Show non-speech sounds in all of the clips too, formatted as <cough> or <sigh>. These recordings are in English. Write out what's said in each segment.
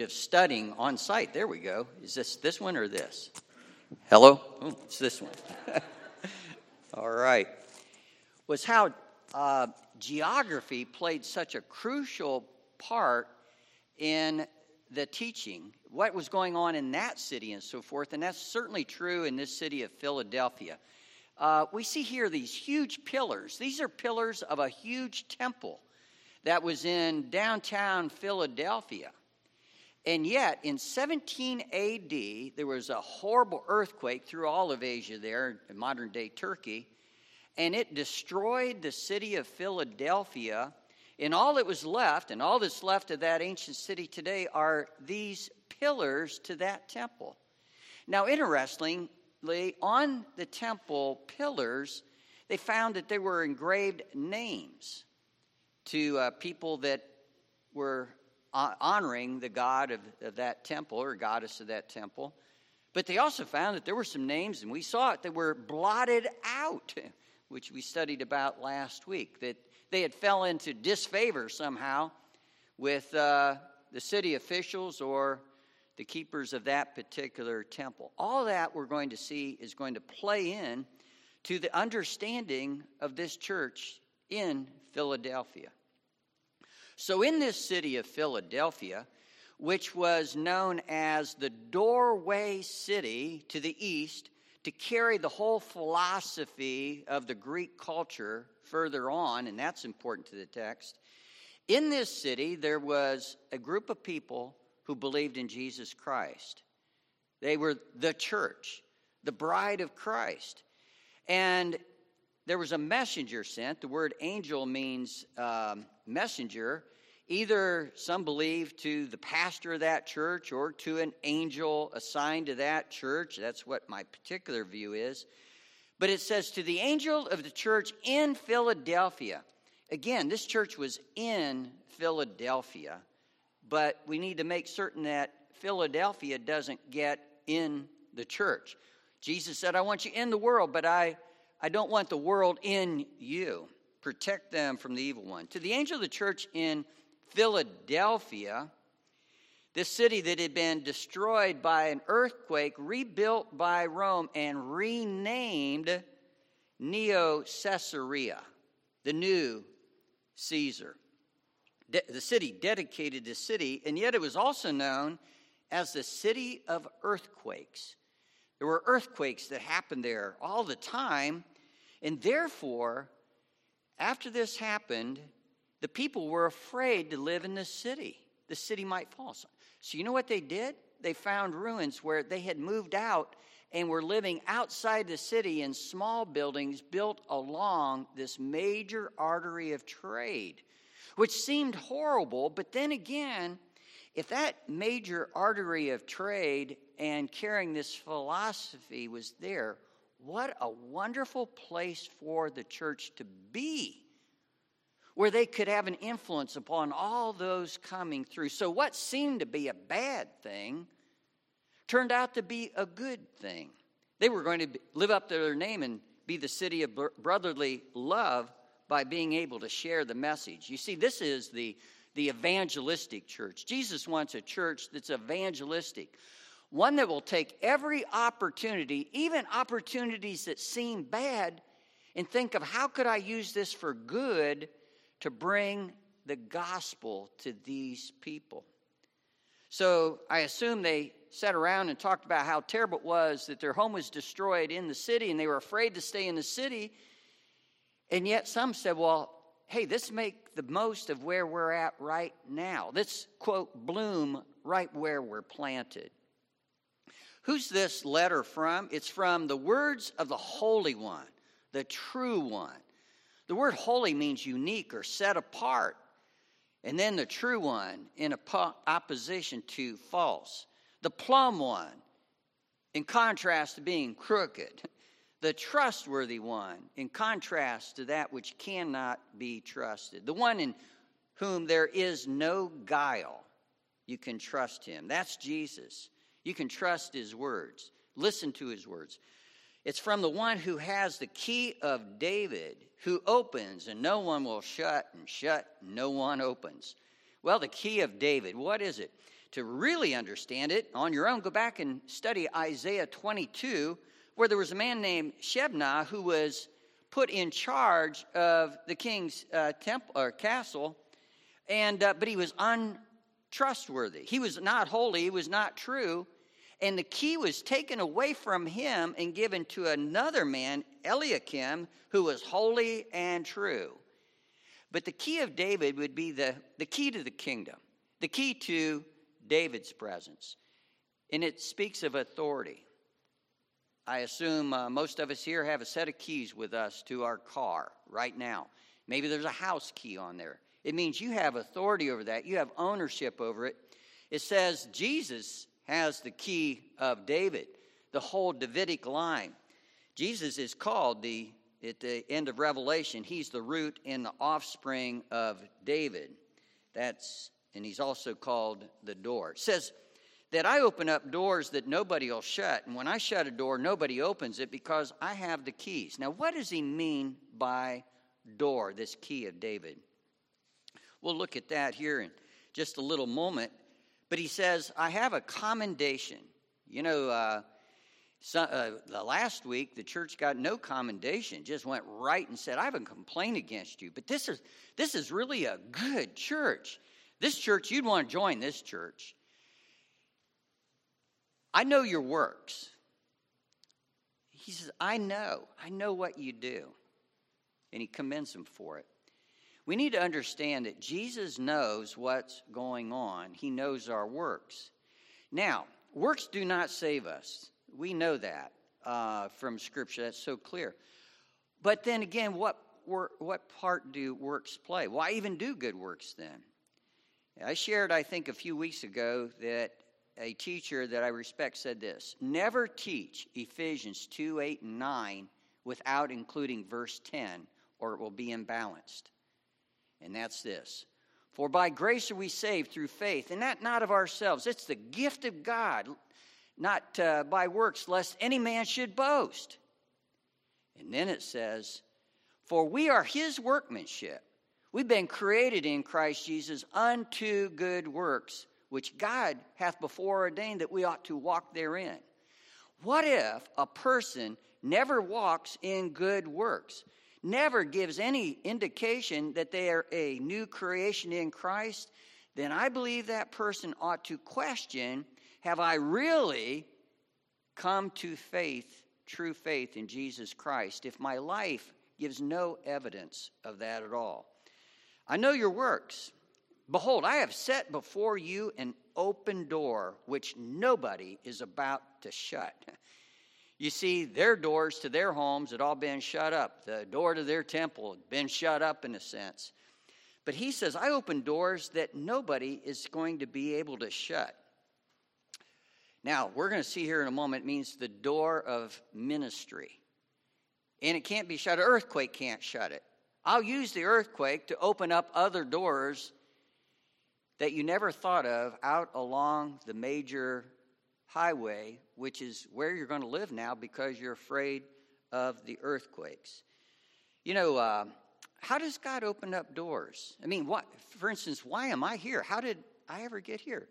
of studying on site. There we go. Is this this one or this? Hello? Oh, it's this one. <laughs> All right. Was how uh, geography played such a crucial part in the teaching, what was going on in that city and so forth. And that's certainly true in this city of Philadelphia. Uh, we see here these huge pillars. These are pillars of a huge temple that was in downtown Philadelphia. And yet, in 17 AD, there was a horrible earthquake through all of Asia there, in modern day Turkey, and it destroyed the city of Philadelphia. And all that was left, and all that's left of that ancient city today, are these pillars to that temple. Now, interestingly, on the temple pillars, they found that there were engraved names to uh, people that were honoring the god of, of that temple or goddess of that temple. But they also found that there were some names, and we saw it, that were blotted out, <laughs> which we studied about last week, that they had fell into disfavor somehow with uh, the city officials or the keepers of that particular temple. All that we're going to see is going to play in to the understanding of this church in Philadelphia. So, in this city of Philadelphia, which was known as the doorway city to the east, to carry the whole philosophy of the Greek culture further on, and that's important to the text. In this city, there was a group of people who believed in Jesus Christ. They were the church, the bride of Christ. And there was a messenger sent. The word angel means um, messenger. Either some believe to the pastor of that church or to an angel assigned to that church. That's what my particular view is. But it says, to the angel of the church in Philadelphia. Again, this church was in Philadelphia, but we need to make certain that Philadelphia doesn't get in the church. Jesus said, I want you in the world, but I I don't want the world in you. Protect them from the evil one. To the angel of the church in Philadelphia, this city that had been destroyed by an earthquake, rebuilt by Rome, and renamed Neo Caesarea, the new Caesar. De- the city dedicated the city, and yet it was also known as the city of earthquakes. There were earthquakes that happened there all the time. And therefore, after this happened, the people were afraid to live in the city. The city might fall. So, you know what they did? They found ruins where they had moved out and were living outside the city in small buildings built along this major artery of trade, which seemed horrible. But then again, if that major artery of trade and carrying this philosophy was there, what a wonderful place for the church to be, where they could have an influence upon all those coming through. So, what seemed to be a bad thing turned out to be a good thing. They were going to live up to their name and be the city of brotherly love by being able to share the message. You see, this is the, the evangelistic church. Jesus wants a church that's evangelistic, one that will take every opportunity, even opportunities that seem bad, and think of how could I use this for good to bring the gospel to these people. So I assume they sat around and talked about how terrible it was that their home was destroyed in the city and they were afraid to stay in the city. And yet some said, well, hey, let's make the most of where we're at right now. Let's, quote, bloom right where we're planted. Who's this letter from? It's from the words of the Holy One, the true one. The word holy means unique or set apart. And then the true one in opposition to false. The plumb one in contrast to being crooked. The trustworthy one in contrast to that which cannot be trusted. The one in whom there is no guile. You can trust him. That's Jesus. You can trust his words, listen to his words. It's from the one who has the key of David, who opens and no one will shut, and shut, no one opens. Well, the key of David, what is it? To really understand it on your own, go back and study Isaiah 22, where there was a man named Shebna who was put in charge of the king's uh, temple or castle, and uh, but he was untrustworthy. He was not holy. He was not true, and the key was taken away from him and given to another man, Eliakim, who was holy and true. But the key of David would be the, the key to the kingdom, the key to David's presence. And it speaks of authority. I assume uh, most of us here have a set of keys with us to our car right now. Maybe there's a house key on there. It means you have authority over that, you have ownership over it. It says Jesus has the key of David, the whole Davidic line. Jesus is called the at the end of Revelation, he's the root and the offspring of David. That's and he's also called the door. It says that I open up doors that nobody will shut. And when I shut a door, nobody opens it because I have the keys. Now, what does he mean by door, this key of David? We'll look at that here in just a little moment. But he says, I have a commendation. You know, uh, so, uh, the last week, the church got no commendation, just went right and said, I have a complaint against you. But this is, this is really a good church. This church, you'd want to join this church. I know your works. He says, I know. I know what you do. And he commends him for it. We need to understand that Jesus knows what's going on, he knows our works. Now, works do not save us. We know that uh, from Scripture. That's so clear. But then again, what, what part do works play? Why even do good works then? I shared, I think, a few weeks ago that a teacher that I respect said this Never teach Ephesians 2 8 and 9 without including verse 10, or it will be imbalanced. And that's this For by grace are we saved through faith, and that not of ourselves. It's the gift of God, not uh, by works, lest any man should boast. And then it says, For we are his workmanship. We've been created in Christ Jesus unto good works which God hath before ordained that we ought to walk therein. What if a person never walks in good works, never gives any indication that they are a new creation in Christ? Then I believe that person ought to question Have I really come to faith, true faith in Jesus Christ, if my life gives no evidence of that at all? I know your works. Behold, I have set before you an open door which nobody is about to shut. <laughs> You see, their doors to their homes had all been shut up. The door to their temple had been shut up in a sense. But he says, I open doors that nobody is going to be able to shut. Now, we're going to see here in a moment means the door of ministry. And it can't be shut. An earthquake can't shut it. I'll use the earthquake to open up other doors that you never thought of out along the major highway, which is where you're going to live now because you're afraid of the earthquakes. You know, uh, how does God open up doors? I mean, what, for instance, why am I here? How did I ever get here?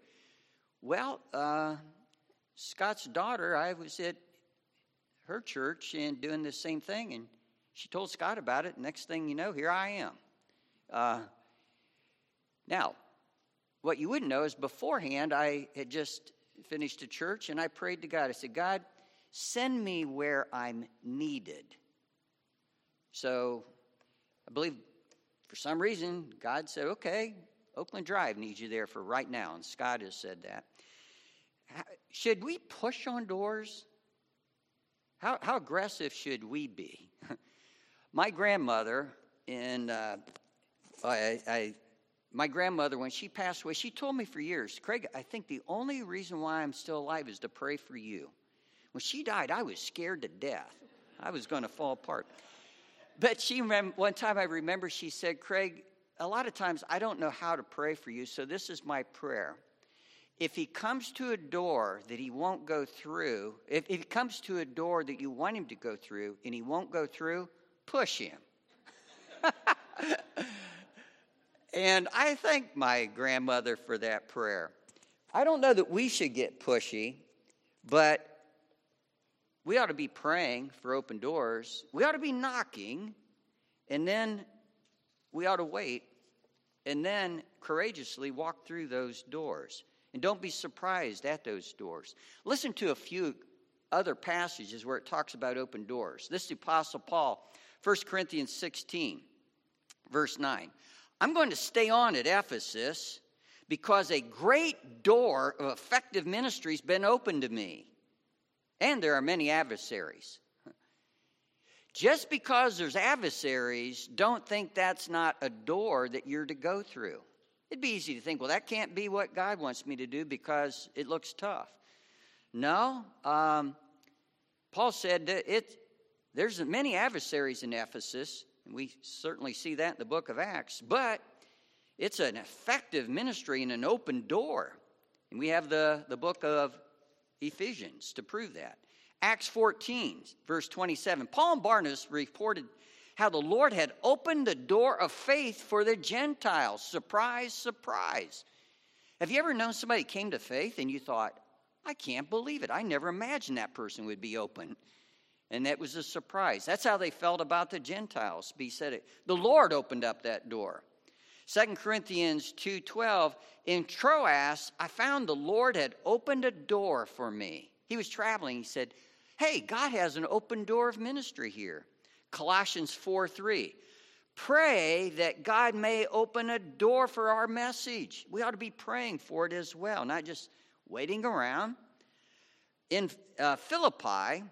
Well, uh, Scott's daughter, I was at her church and doing the same thing, and she told Scott about it. Next thing you know, here I am. Uh, now, what you wouldn't know is beforehand, I had just finished a church and I prayed to God. I said, God, send me where I'm needed. So I believe for some reason, God said, okay, Oakland Drive needs you there for right now. And Scott has said that. Should we push on doors? How, how aggressive should we be? <laughs> My grandmother, in uh, I, I my grandmother, when she passed away, she told me for years, Craig, I think the only reason why I'm still alive is to pray for you. When she died, I was scared to death. I was going to fall apart. But she, one time I remember she said, Craig, a lot of times I don't know how to pray for you, so this is my prayer. If he comes to a door that he won't go through, if, if he comes to a door that you want him to go through and he won't go through, push him. <laughs> and I thank my grandmother for that prayer. I don't know that we should get pushy, but we ought to be praying for open doors. We ought to be knocking, and then we ought to wait, and then courageously walk through those doors. And don't be surprised at those doors. Listen to a few other passages where it talks about open doors. This is Apostle Paul, 1 Corinthians 16, verse 9. I'm going to stay on at Ephesus because a great door of effective ministry has been opened to me, and there are many adversaries. Just because there's adversaries, don't think that's not a door that you're to go through. It'd be easy to think, well, that can't be what God wants me to do because it looks tough. No, um, Paul said that it, there's many adversaries in Ephesus, and we certainly see that in the book of Acts, but it's an effective ministry and an open door. And we have the, the book of Ephesians to prove that. Acts 14, verse 27. Paul and Barnabas reported how the Lord had opened the door of faith for the Gentiles. Surprise, surprise. Have you ever known somebody came to faith and you thought, I can't believe it. I never imagined that person would be open. And that was a surprise. That's how they felt about the Gentiles. He said it. The Lord opened up that door. 2 Corinthians 2:12 in Troas I found the Lord had opened a door for me. He was traveling. He said, "Hey, God has an open door of ministry here." Colossians 4:3 Pray that God may open a door for our message. We ought to be praying for it as well, not just waiting around. In uh, Philippi,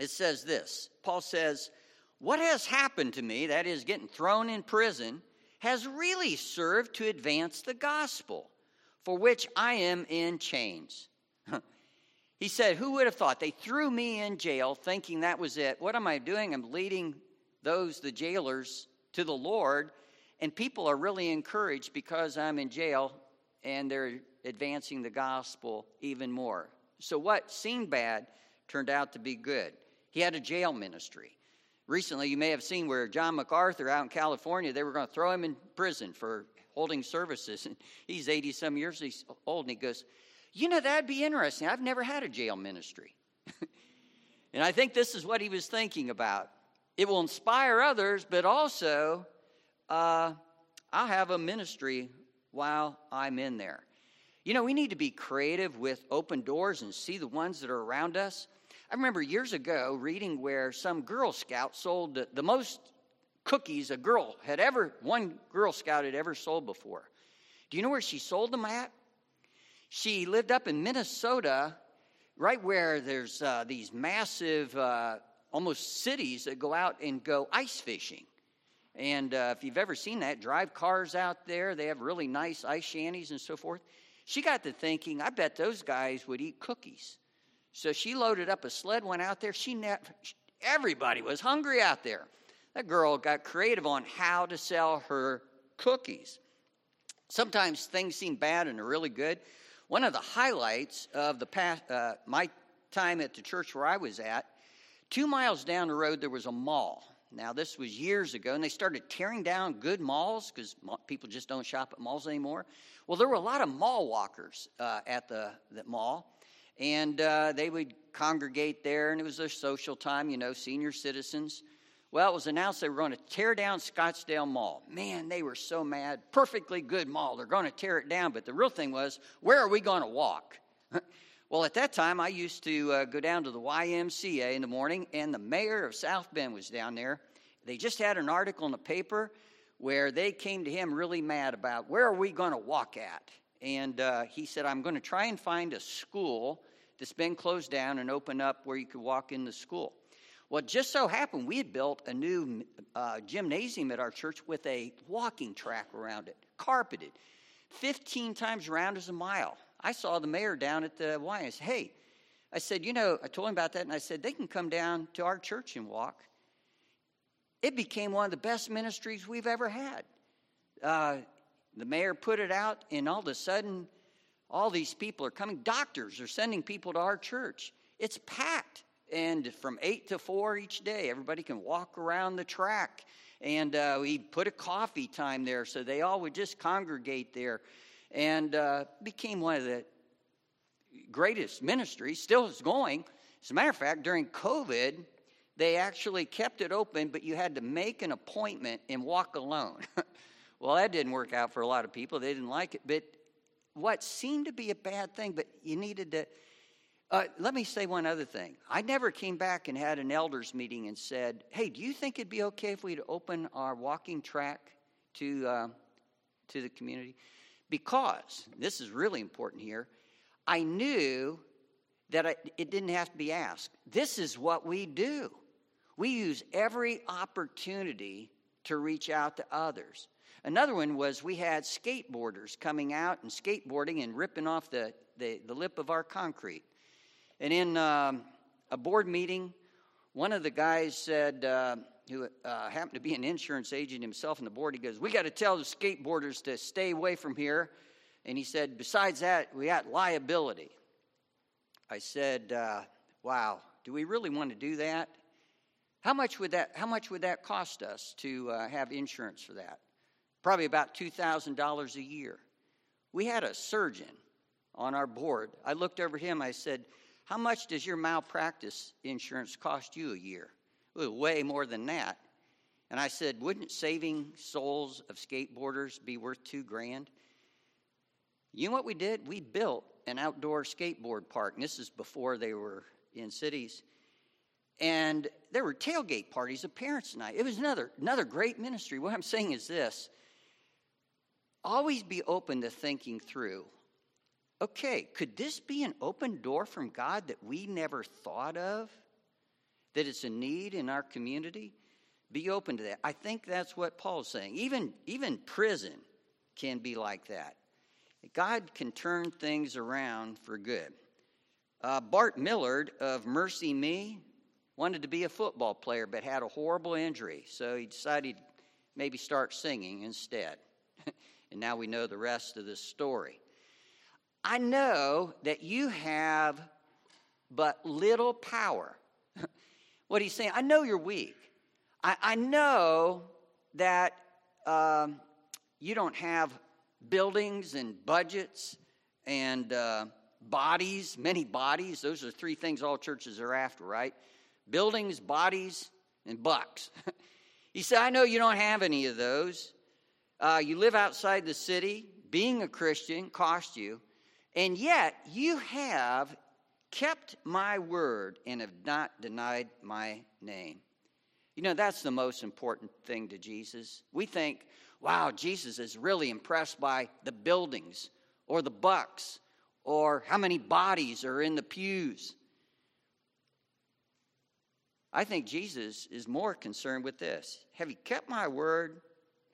it says this Paul says, What has happened to me, that is, getting thrown in prison, has really served to advance the gospel, for which I am in chains. <laughs> he said, Who would have thought? They threw me in jail thinking that was it. What am I doing? I'm leading those, the jailers, to the Lord, and people are really encouraged because I'm in jail and they're advancing the gospel even more. So, what seemed bad turned out to be good. He had a jail ministry. Recently, you may have seen where John MacArthur out in California, they were going to throw him in prison for holding services. And he's 80 some years old, and he goes, You know, that'd be interesting. I've never had a jail ministry. <laughs> and I think this is what he was thinking about. It will inspire others, but also, uh, I'll have a ministry while I'm in there. You know, we need to be creative with open doors and see the ones that are around us. I remember years ago reading where some Girl Scout sold the, the most cookies a girl had ever, one Girl Scout had ever sold before. Do you know where she sold them at? She lived up in Minnesota, right where there's uh, these massive, uh, almost cities that go out and go ice fishing. And uh, if you've ever seen that, drive cars out there, they have really nice ice shanties and so forth. She got to thinking, I bet those guys would eat cookies. So she loaded up a sled, went out there. She ne- everybody was hungry out there. That girl got creative on how to sell her cookies. Sometimes things seem bad and are really good. One of the highlights of the past, uh, my time at the church where I was at, two miles down the road there was a mall. Now this was years ago, and they started tearing down good malls because people just don't shop at malls anymore. Well, there were a lot of mall walkers uh, at the, the mall, and uh, they would congregate there, and it was their social time, you know, senior citizens. Well, it was announced they were going to tear down Scottsdale Mall. Man, they were so mad. Perfectly good mall. They're going to tear it down. But the real thing was, where are we going to walk? <laughs> well, at that time, I used to uh, go down to the YMCA in the morning, and the mayor of South Bend was down there. They just had an article in the paper where they came to him really mad about where are we going to walk at? And uh, he said, I'm going to try and find a school that's been closed down and open up where you could walk in the school. Well, just so happened we had built a new uh, gymnasium at our church with a walking track around it, carpeted. 15 times around is a mile. I saw the mayor down at the Y. I said, hey, I said, you know, I told him about that, and I said, they can come down to our church and walk. It became one of the best ministries we've ever had. Uh, the mayor put it out, and all of a sudden, all these people are coming. Doctors are sending people to our church. It's packed. And from 8 to 4 each day, everybody can walk around the track And uh, we put a coffee time there so they all would just congregate there. And uh, became one of the greatest ministries, still is going. As a matter of fact, during COVID, they actually kept it open, but you had to make an appointment and walk alone. <laughs> well, that didn't work out for a lot of people. They didn't like it. But what seemed to be a bad thing, but you needed to. Uh, let me say one other thing. I never came back and had an elders meeting and said, "Hey, do you think it'd be okay if we'd open our walking track to uh, to the community?" Because this is really important here. I knew that I, it didn't have to be asked. This is what we do. We use every opportunity to reach out to others. Another one was we had skateboarders coming out and skateboarding and ripping off the, the, the lip of our concrete. And in um, a board meeting, one of the guys said, uh, who uh, happened to be an insurance agent himself on the board, he goes, We got to tell the skateboarders to stay away from here. And he said, Besides that, we got liability. I said, uh, Wow, do we really want to do that? How much would that, how much would that cost us to uh, have insurance for that? Probably about $2,000 a year. We had a surgeon on our board. I looked over him. I said, How much does your malpractice insurance cost you a year? Well, way more than that. And I said, Wouldn't saving souls of skateboarders be worth two grand? You know what we did? We built an outdoor skateboard park. And this is before they were in cities and there were tailgate parties of parents night. It was another another great ministry. What I'm saying is this: always be open to thinking through. Okay, could this be an open door from God that we never thought of? That it's a need in our community? Be open to that. I think that's what Paul's saying. Even even prison can be like that. God can turn things around for good. Uh, Bart Millard of MercyMe wanted to be a football player but had a horrible injury, so he decided maybe start singing instead. <laughs> and now we know the rest of this story. I know that you have but little power. <laughs> what he's saying, I know you're weak. I, I know that um, you don't have buildings and budgets and uh, bodies, many bodies. Those are three things all churches are after, right? buildings, bodies, and bucks. <laughs> he said, I know you don't have any of those. Uh, you live outside the city. Being a Christian cost you. And yet you have kept my word and have not denied my name. You know, that's the most important thing to Jesus. We think, wow, Jesus is really impressed by the buildings or the bucks or how many bodies are in the pews. I think Jesus is more concerned with this. Have you kept my word?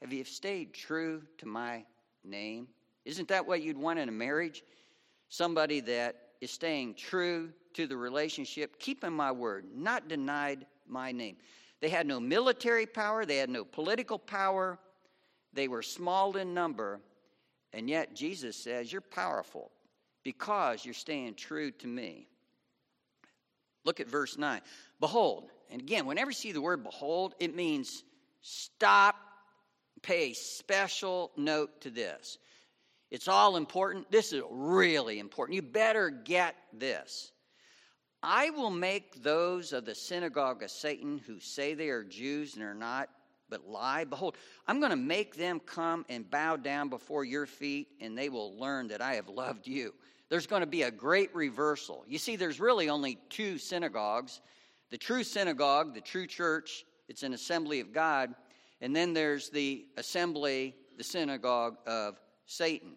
Have you stayed true to my name? Isn't that what you'd want in a marriage? Somebody that is staying true to the relationship, keeping my word, not denied my name. They had no military power, they had no political power, they were small in number, and yet Jesus says, You're powerful because you're staying true to me. Look at verse 9. Behold, and again, whenever you see the word behold, it means stop, pay special note to this. It's all important. This is really important. You better get this. I will make those of the synagogue of Satan who say they are Jews and are not, but lie. Behold, I'm going to make them come and bow down before your feet, and they will learn that I have loved you. There's going to be a great reversal. You see, there's really only two synagogues the true synagogue, the true church, it's an assembly of God. And then there's the assembly, the synagogue of Satan.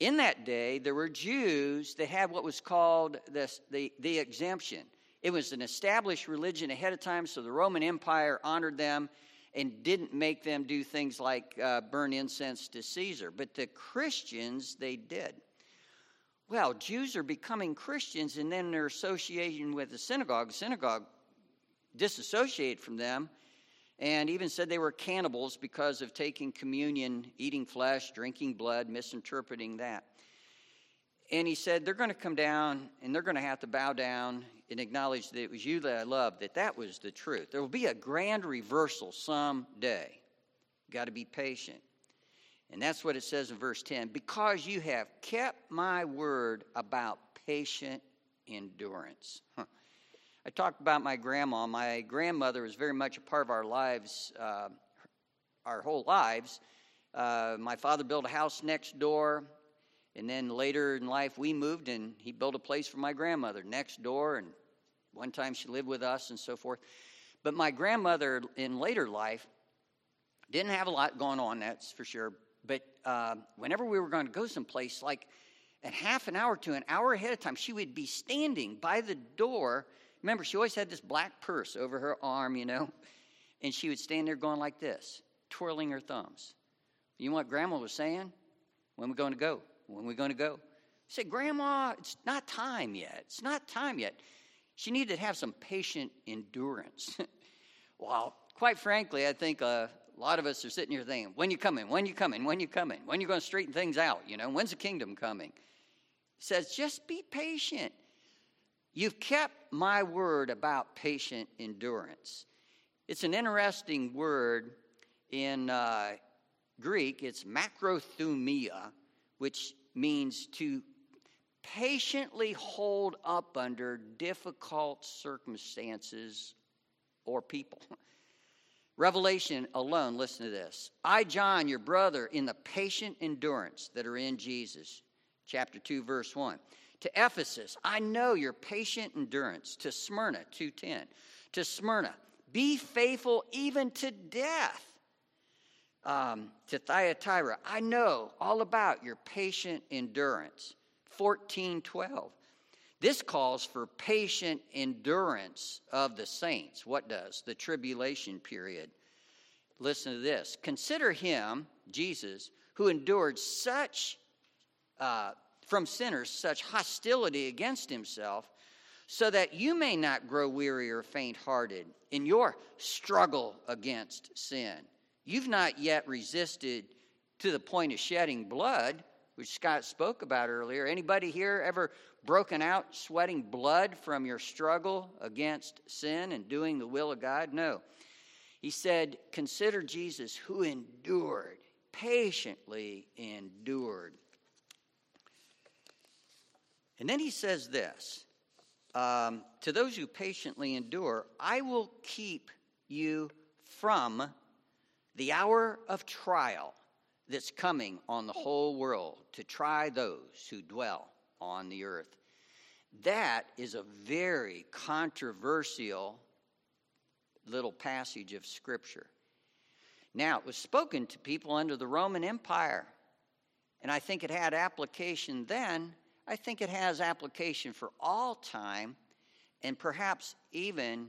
In that day, there were Jews that had what was called this, the, the exemption. It was an established religion ahead of time, so the Roman Empire honored them and didn't make them do things like uh, burn incense to Caesar. But the Christians, they did well, Jews are becoming Christians and then their association with the synagogue. The synagogue disassociated from them and even said they were cannibals because of taking communion, eating flesh, drinking blood, misinterpreting that. And he said, They're going to come down and they're going to have to bow down and acknowledge that it was you that I loved, that that was the truth. There will be a grand reversal someday. Got to be patient. And that's what it says in verse 10 because you have kept my word about patient endurance. Huh. I talked about my grandma. My grandmother was very much a part of our lives, uh, our whole lives. Uh, my father built a house next door, and then later in life we moved, and he built a place for my grandmother next door. And one time she lived with us and so forth. But my grandmother in later life didn't have a lot going on, that's for sure. But uh, whenever we were going to go someplace, like at half an hour to an hour ahead of time, she would be standing by the door. Remember, she always had this black purse over her arm, you know, and she would stand there going like this, twirling her thumbs. You know what Grandma was saying? When are we going to go? When are we going to go? I said, Grandma, it's not time yet. It's not time yet. She needed to have some patient endurance. <laughs> well, quite frankly, I think uh, a lot of us are sitting here thinking, when you coming? When you coming? When you coming? When you going to straighten things out? You know, when's the kingdom coming? He says, just be patient. You've kept my word about patient endurance. It's an interesting word in uh, Greek. It's macrothumia, which means to patiently hold up under difficult circumstances or people. <laughs> Revelation alone, listen to this. I, John, your brother, in the patient endurance that are in Jesus. Chapter 2, verse 1. To Ephesus, I know your patient endurance. To Smyrna, 210. To Smyrna, be faithful even to death. Um, to Thyatira, I know all about your patient endurance. 1412. This calls for patient endurance of the saints. What does? The tribulation period. Listen to this. Consider him, Jesus, who endured such, uh, from sinners, such hostility against himself, so that you may not grow weary or faint hearted in your struggle against sin. You've not yet resisted to the point of shedding blood which Scott spoke about earlier. Anybody here ever broken out sweating blood from your struggle against sin and doing the will of God? No. He said, Consider Jesus who endured, patiently endured. And then he says this um, To those who patiently endure, I will keep you from the hour of trial that's coming on the whole world to try those who dwell on the earth. That is a very controversial little passage of Scripture. Now, it was spoken to people under the Roman Empire, and I think it had application then. I think it has application for all time, and perhaps even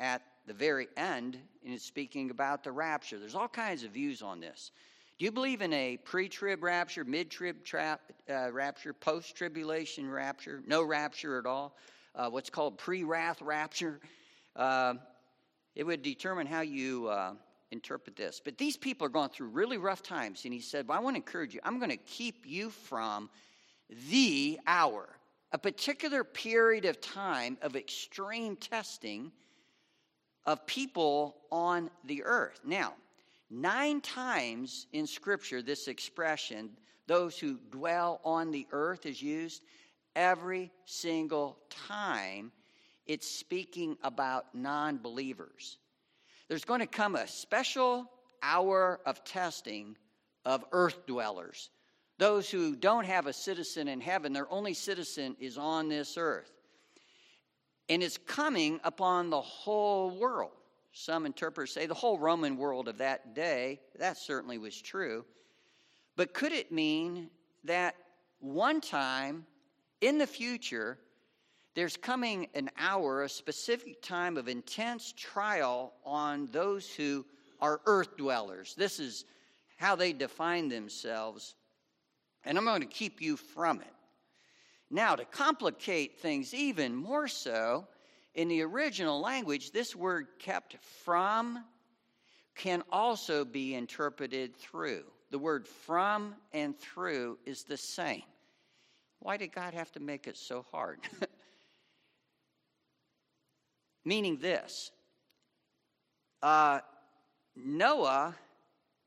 at the very end, in speaking about the rapture. There's all kinds of views on this. Do you believe in a pre trib rapture, mid trib uh, rapture, post tribulation rapture, no rapture at all? Uh, what's called pre wrath rapture? Uh, it would determine how you uh, interpret this. But these people are going through really rough times. And he said, Well, I want to encourage you. I'm going to keep you from the hour, a particular period of time of extreme testing of people on the earth. Now, Nine times in Scripture, this expression, those who dwell on the earth, is used. Every single time, it's speaking about non believers. There's going to come a special hour of testing of earth dwellers, those who don't have a citizen in heaven, their only citizen is on this earth. And it's coming upon the whole world. Some interpreters say the whole Roman world of that day. That certainly was true. But could it mean that one time in the future, there's coming an hour, a specific time of intense trial on those who are earth dwellers? This is how they define themselves. And I'm going to keep you from it. Now, to complicate things even more so, in the original language, this word kept from can also be interpreted through. The word from and through is the same. Why did God have to make it so hard? <laughs> Meaning this uh, Noah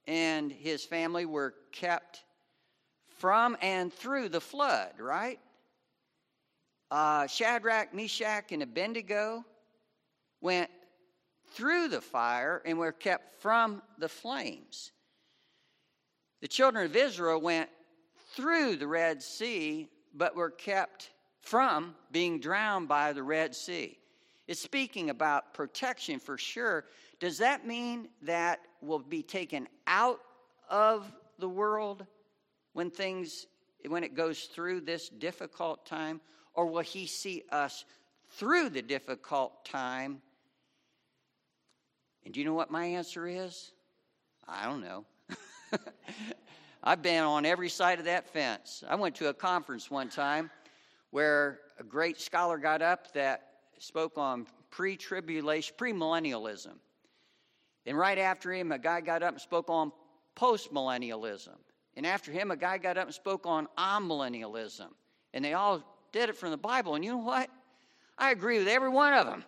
and his family were kept from and through the flood, right? Uh, Shadrach, Meshach, and Abednego went through the fire and were kept from the flames. The children of Israel went through the Red Sea, but were kept from being drowned by the Red Sea. It's speaking about protection for sure. Does that mean that we'll be taken out of the world when things when it goes through this difficult time or will he see us through the difficult time? And do you know what my answer is? I don't know. <laughs> I've been on every side of that fence. I went to a conference one time where a great scholar got up that spoke on pre tribulation, premillennialism. And right after him, a guy got up and spoke on postmillennialism. And after him, a guy got up and spoke on amillennialism. And they all did it from the Bible. And you know what? I agree with every one of them.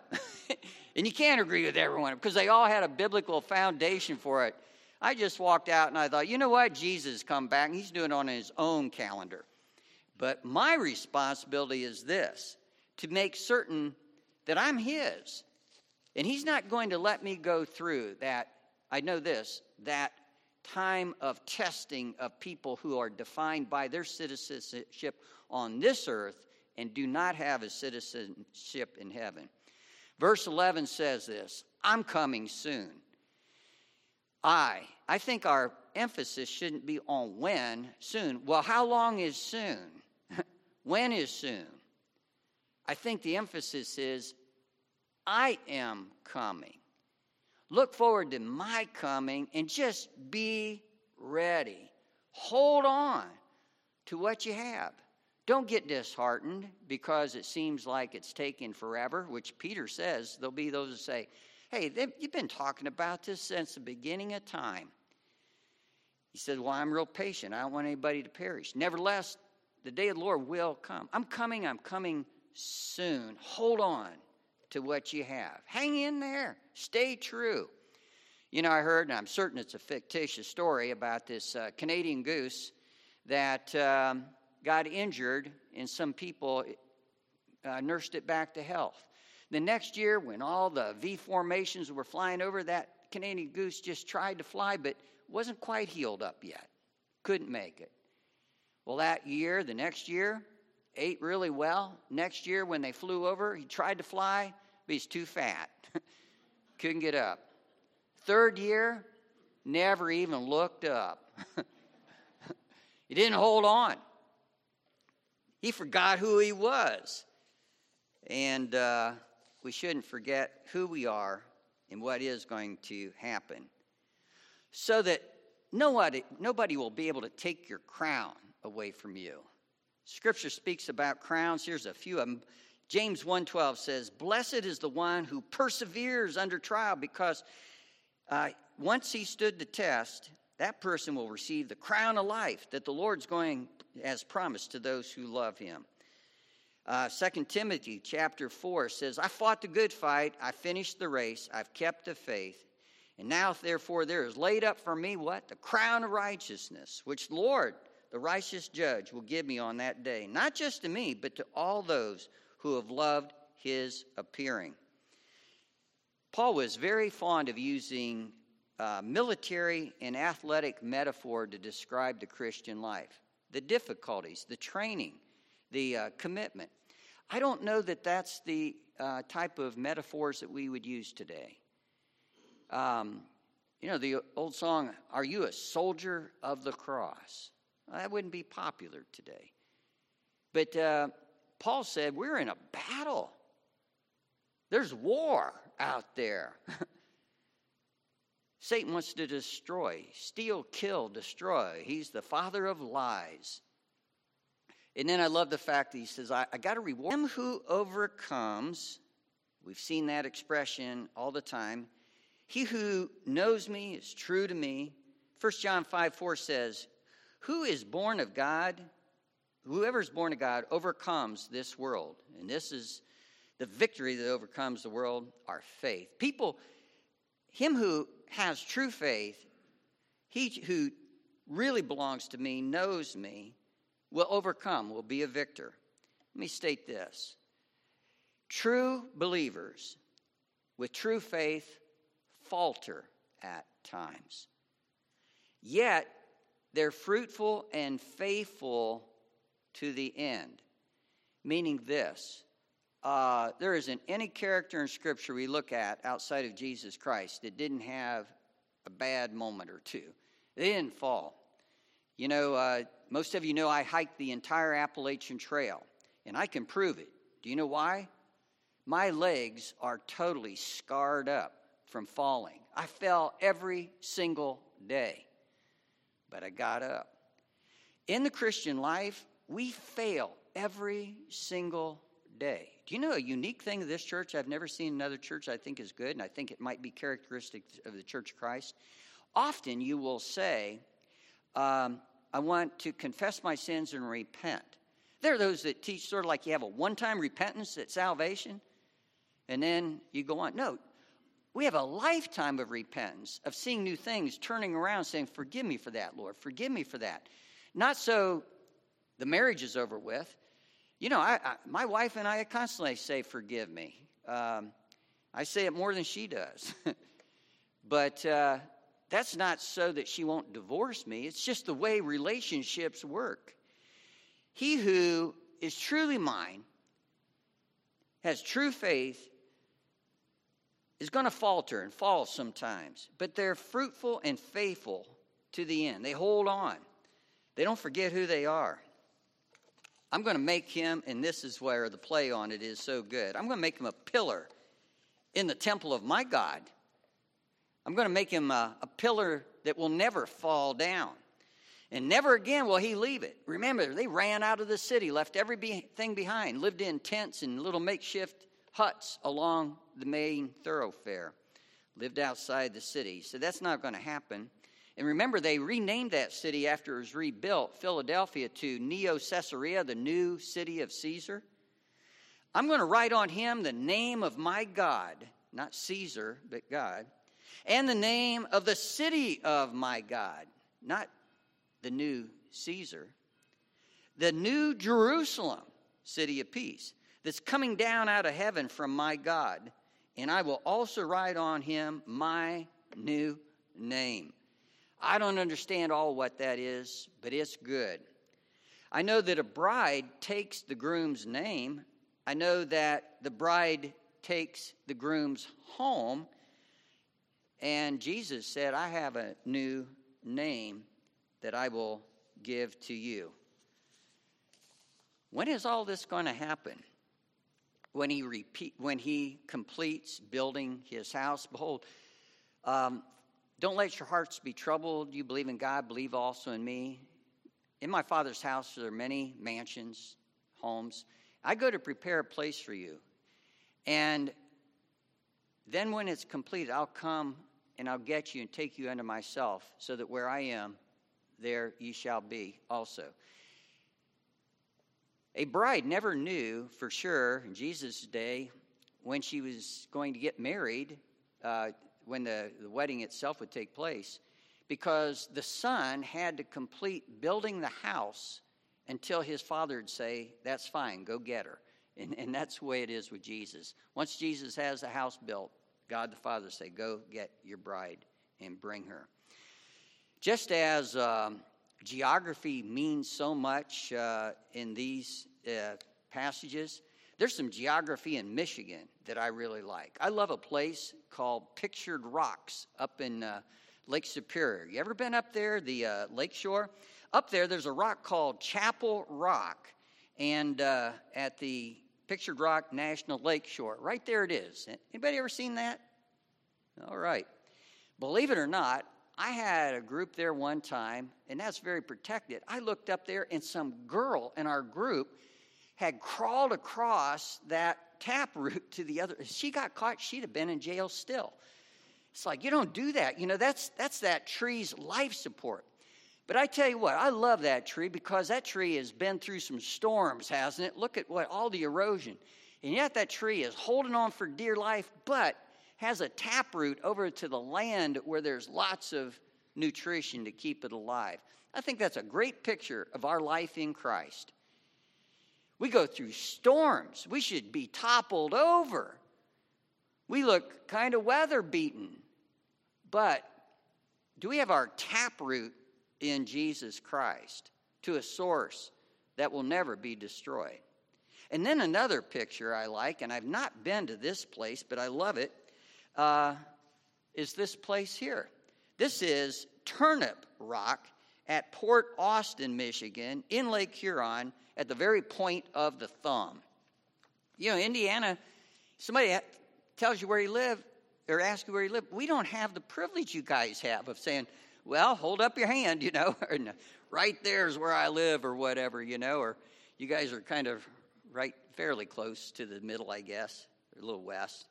<laughs> and you can't agree with everyone because they all had a biblical foundation for it. I just walked out and I thought, you know what? Jesus come back and he's doing it on his own calendar. But my responsibility is this to make certain that I'm His. And He's not going to let me go through that, I know this, that time of testing of people who are defined by their citizenship on this earth and do not have a citizenship in heaven. Verse 11 says this I'm coming soon. I. I think our emphasis shouldn't be on when, soon. Well, how long is soon? <laughs> when is soon? I think the emphasis is I am coming. Look forward to my coming and just be ready. Hold on to what you have. Don't get disheartened because it seems like it's taken forever, which Peter says there'll be those who say, Hey, you've been talking about this since the beginning of time. He said, Well, I'm real patient. I don't want anybody to perish. Nevertheless, the day of the Lord will come. I'm coming, I'm coming soon. Hold on to what you have. Hang in there. Stay true. You know, I heard, and I'm certain it's a fictitious story about this uh, Canadian goose that um, got injured, and some people uh, nursed it back to health. The next year, when all the V formations were flying over, that Canadian goose just tried to fly, but wasn't quite healed up yet. Couldn't make it. Well, that year, the next year, ate really well. Next year, when they flew over, he tried to fly, but he's too fat. <laughs> Couldn't get up. Third year, never even looked up. <laughs> he didn't hold on. He forgot who he was. And uh, we shouldn't forget who we are and what is going to happen. So that nobody, nobody will be able to take your crown away from you. Scripture speaks about crowns. Here's a few of them. James 1:12 says, "Blessed is the one who perseveres under trial because uh, once he stood the test, that person will receive the crown of life that the Lord's going as promised to those who love him." Uh, 2 Timothy chapter 4 says, I fought the good fight, I finished the race, I've kept the faith. And now, therefore, there is laid up for me what? The crown of righteousness, which the Lord, the righteous judge will give me on that day, not just to me, but to all those who have loved his appearing. Paul was very fond of using uh, military and athletic metaphor to describe the Christian life the difficulties, the training, the uh, commitment. I don't know that that's the uh, type of metaphors that we would use today. Um, you know, the old song, Are You a Soldier of the Cross? That wouldn't be popular today. But uh, Paul said, We're in a battle. There's war out there. <laughs> Satan wants to destroy, steal, kill, destroy. He's the father of lies. And then I love the fact that he says, I, I got to reward him who overcomes. We've seen that expression all the time. He who knows me is true to me. 1 John 5 4 says, who is born of God whoever is born of God overcomes this world. And this is the victory that overcomes the world, our faith. People, him who has true faith, he who really belongs to me, knows me, will overcome, will be a victor. Let me state this true believers with true faith falter at times. Yet, they're fruitful and faithful to the end. Meaning this uh, there isn't any character in Scripture we look at outside of Jesus Christ that didn't have a bad moment or two. They didn't fall. You know, uh, most of you know I hiked the entire Appalachian Trail, and I can prove it. Do you know why? My legs are totally scarred up from falling. I fell every single day, but I got up. In the Christian life, we fail every single day. Do you know a unique thing of this church I've never seen another church I think is good, and I think it might be characteristic of the Church of Christ? Often you will say, um, I want to confess my sins and repent. There are those that teach sort of like you have a one time repentance at salvation, and then you go on. No, we have a lifetime of repentance, of seeing new things, turning around, saying, Forgive me for that, Lord. Forgive me for that. Not so the marriage is over with. You know, I, I, my wife and I constantly say, Forgive me. Um, I say it more than she does. <laughs> but uh, that's not so that she won't divorce me, it's just the way relationships work. He who is truly mine, has true faith, is going to falter and fall sometimes, but they're fruitful and faithful to the end. They hold on, they don't forget who they are. I'm going to make him, and this is where the play on it is so good. I'm going to make him a pillar in the temple of my God. I'm going to make him a, a pillar that will never fall down. And never again will he leave it. Remember, they ran out of the city, left everything behind, lived in tents and little makeshift huts along the main thoroughfare, lived outside the city. So that's not going to happen. And remember, they renamed that city after it was rebuilt, Philadelphia, to Neo Caesarea, the new city of Caesar. I'm going to write on him the name of my God, not Caesar, but God, and the name of the city of my God, not the new Caesar, the new Jerusalem, city of peace, that's coming down out of heaven from my God. And I will also write on him my new name. I don't understand all what that is, but it's good. I know that a bride takes the groom's name. I know that the bride takes the groom's home. And Jesus said, I have a new name that I will give to you. When is all this going to happen? When he repeat, when he completes building his house, behold, um, don't let your hearts be troubled. You believe in God, believe also in me. In my Father's house there are many mansions, homes. I go to prepare a place for you. And then when it's complete, I'll come and I'll get you and take you unto myself, so that where I am, there ye shall be also. A bride never knew for sure in Jesus' day when she was going to get married. Uh, when the, the wedding itself would take place because the son had to complete building the house until his father would say, That's fine, go get her. And, and that's the way it is with Jesus. Once Jesus has the house built, God the Father say, Go get your bride and bring her. Just as um, geography means so much uh, in these uh, passages, there's some geography in Michigan that I really like. I love a place called Pictured Rocks up in uh, Lake Superior. You ever been up there, the uh, lake shore? Up there, there's a rock called Chapel Rock, and uh, at the Pictured Rock National Lake Shore, right there it is. Anybody ever seen that? All right. Believe it or not, I had a group there one time, and that's very protected. I looked up there, and some girl in our group had crawled across that tap root to the other. If she got caught, she'd have been in jail still. It's like you don't do that. You know, that's that's that tree's life support. But I tell you what, I love that tree because that tree has been through some storms, hasn't it? Look at what all the erosion. And yet that tree is holding on for dear life, but has a taproot over to the land where there's lots of nutrition to keep it alive. I think that's a great picture of our life in Christ. We go through storms. We should be toppled over. We look kind of weather beaten. But do we have our taproot in Jesus Christ to a source that will never be destroyed? And then another picture I like, and I've not been to this place, but I love it, uh, is this place here. This is Turnip Rock at Port Austin, Michigan, in Lake Huron, at the very point of the thumb. You know, Indiana, somebody tells you where you live or asks you where you live. We don't have the privilege you guys have of saying, well, hold up your hand, <laughs> you know, or right there's where I live or whatever, you know, or you guys are kind of right fairly close to the middle, I guess, or a little west.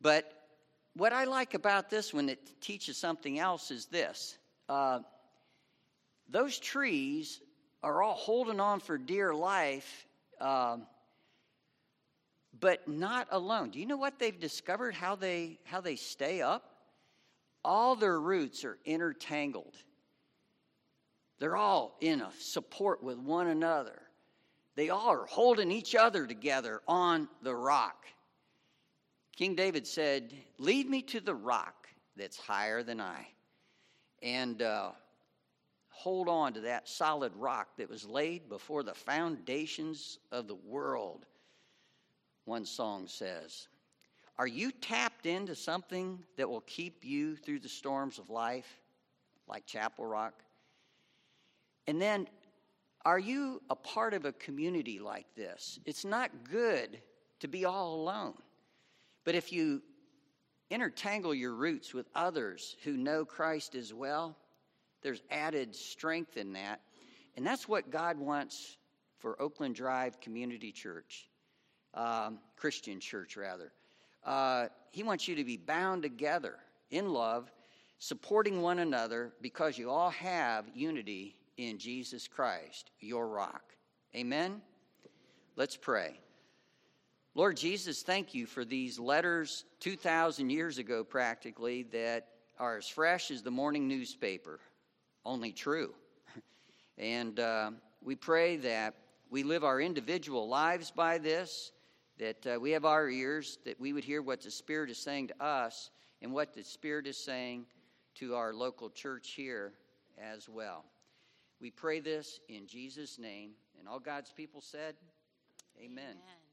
But what I like about this when it teaches something else is this uh, those trees are all holding on for dear life, um, but not alone. Do you know what they've discovered? How they how they stay up? All their roots are intertangled. They're all in a support with one another. They all are holding each other together on the rock. King David said, Lead me to the rock that's higher than I. And uh, hold on to that solid rock that was laid before the foundations of the world, one song says. Are you tapped into something that will keep you through the storms of life, like Chapel Rock? And then, are you a part of a community like this? It's not good to be all alone. But if you intertangle your roots with others who know Christ as well, there's added strength in that. And that's what God wants for Oakland Drive Community Church, um, Christian Church, rather. Uh, he wants you to be bound together in love, supporting one another because you all have unity in Jesus Christ, your rock. Amen? Let's pray. Lord Jesus, thank you for these letters 2,000 years ago, practically, that are as fresh as the morning newspaper, only true. And uh, we pray that we live our individual lives by this, that uh, we have our ears, that we would hear what the Spirit is saying to us and what the Spirit is saying to our local church here as well. We pray this in Jesus' name. And all God's people said, Amen. Amen.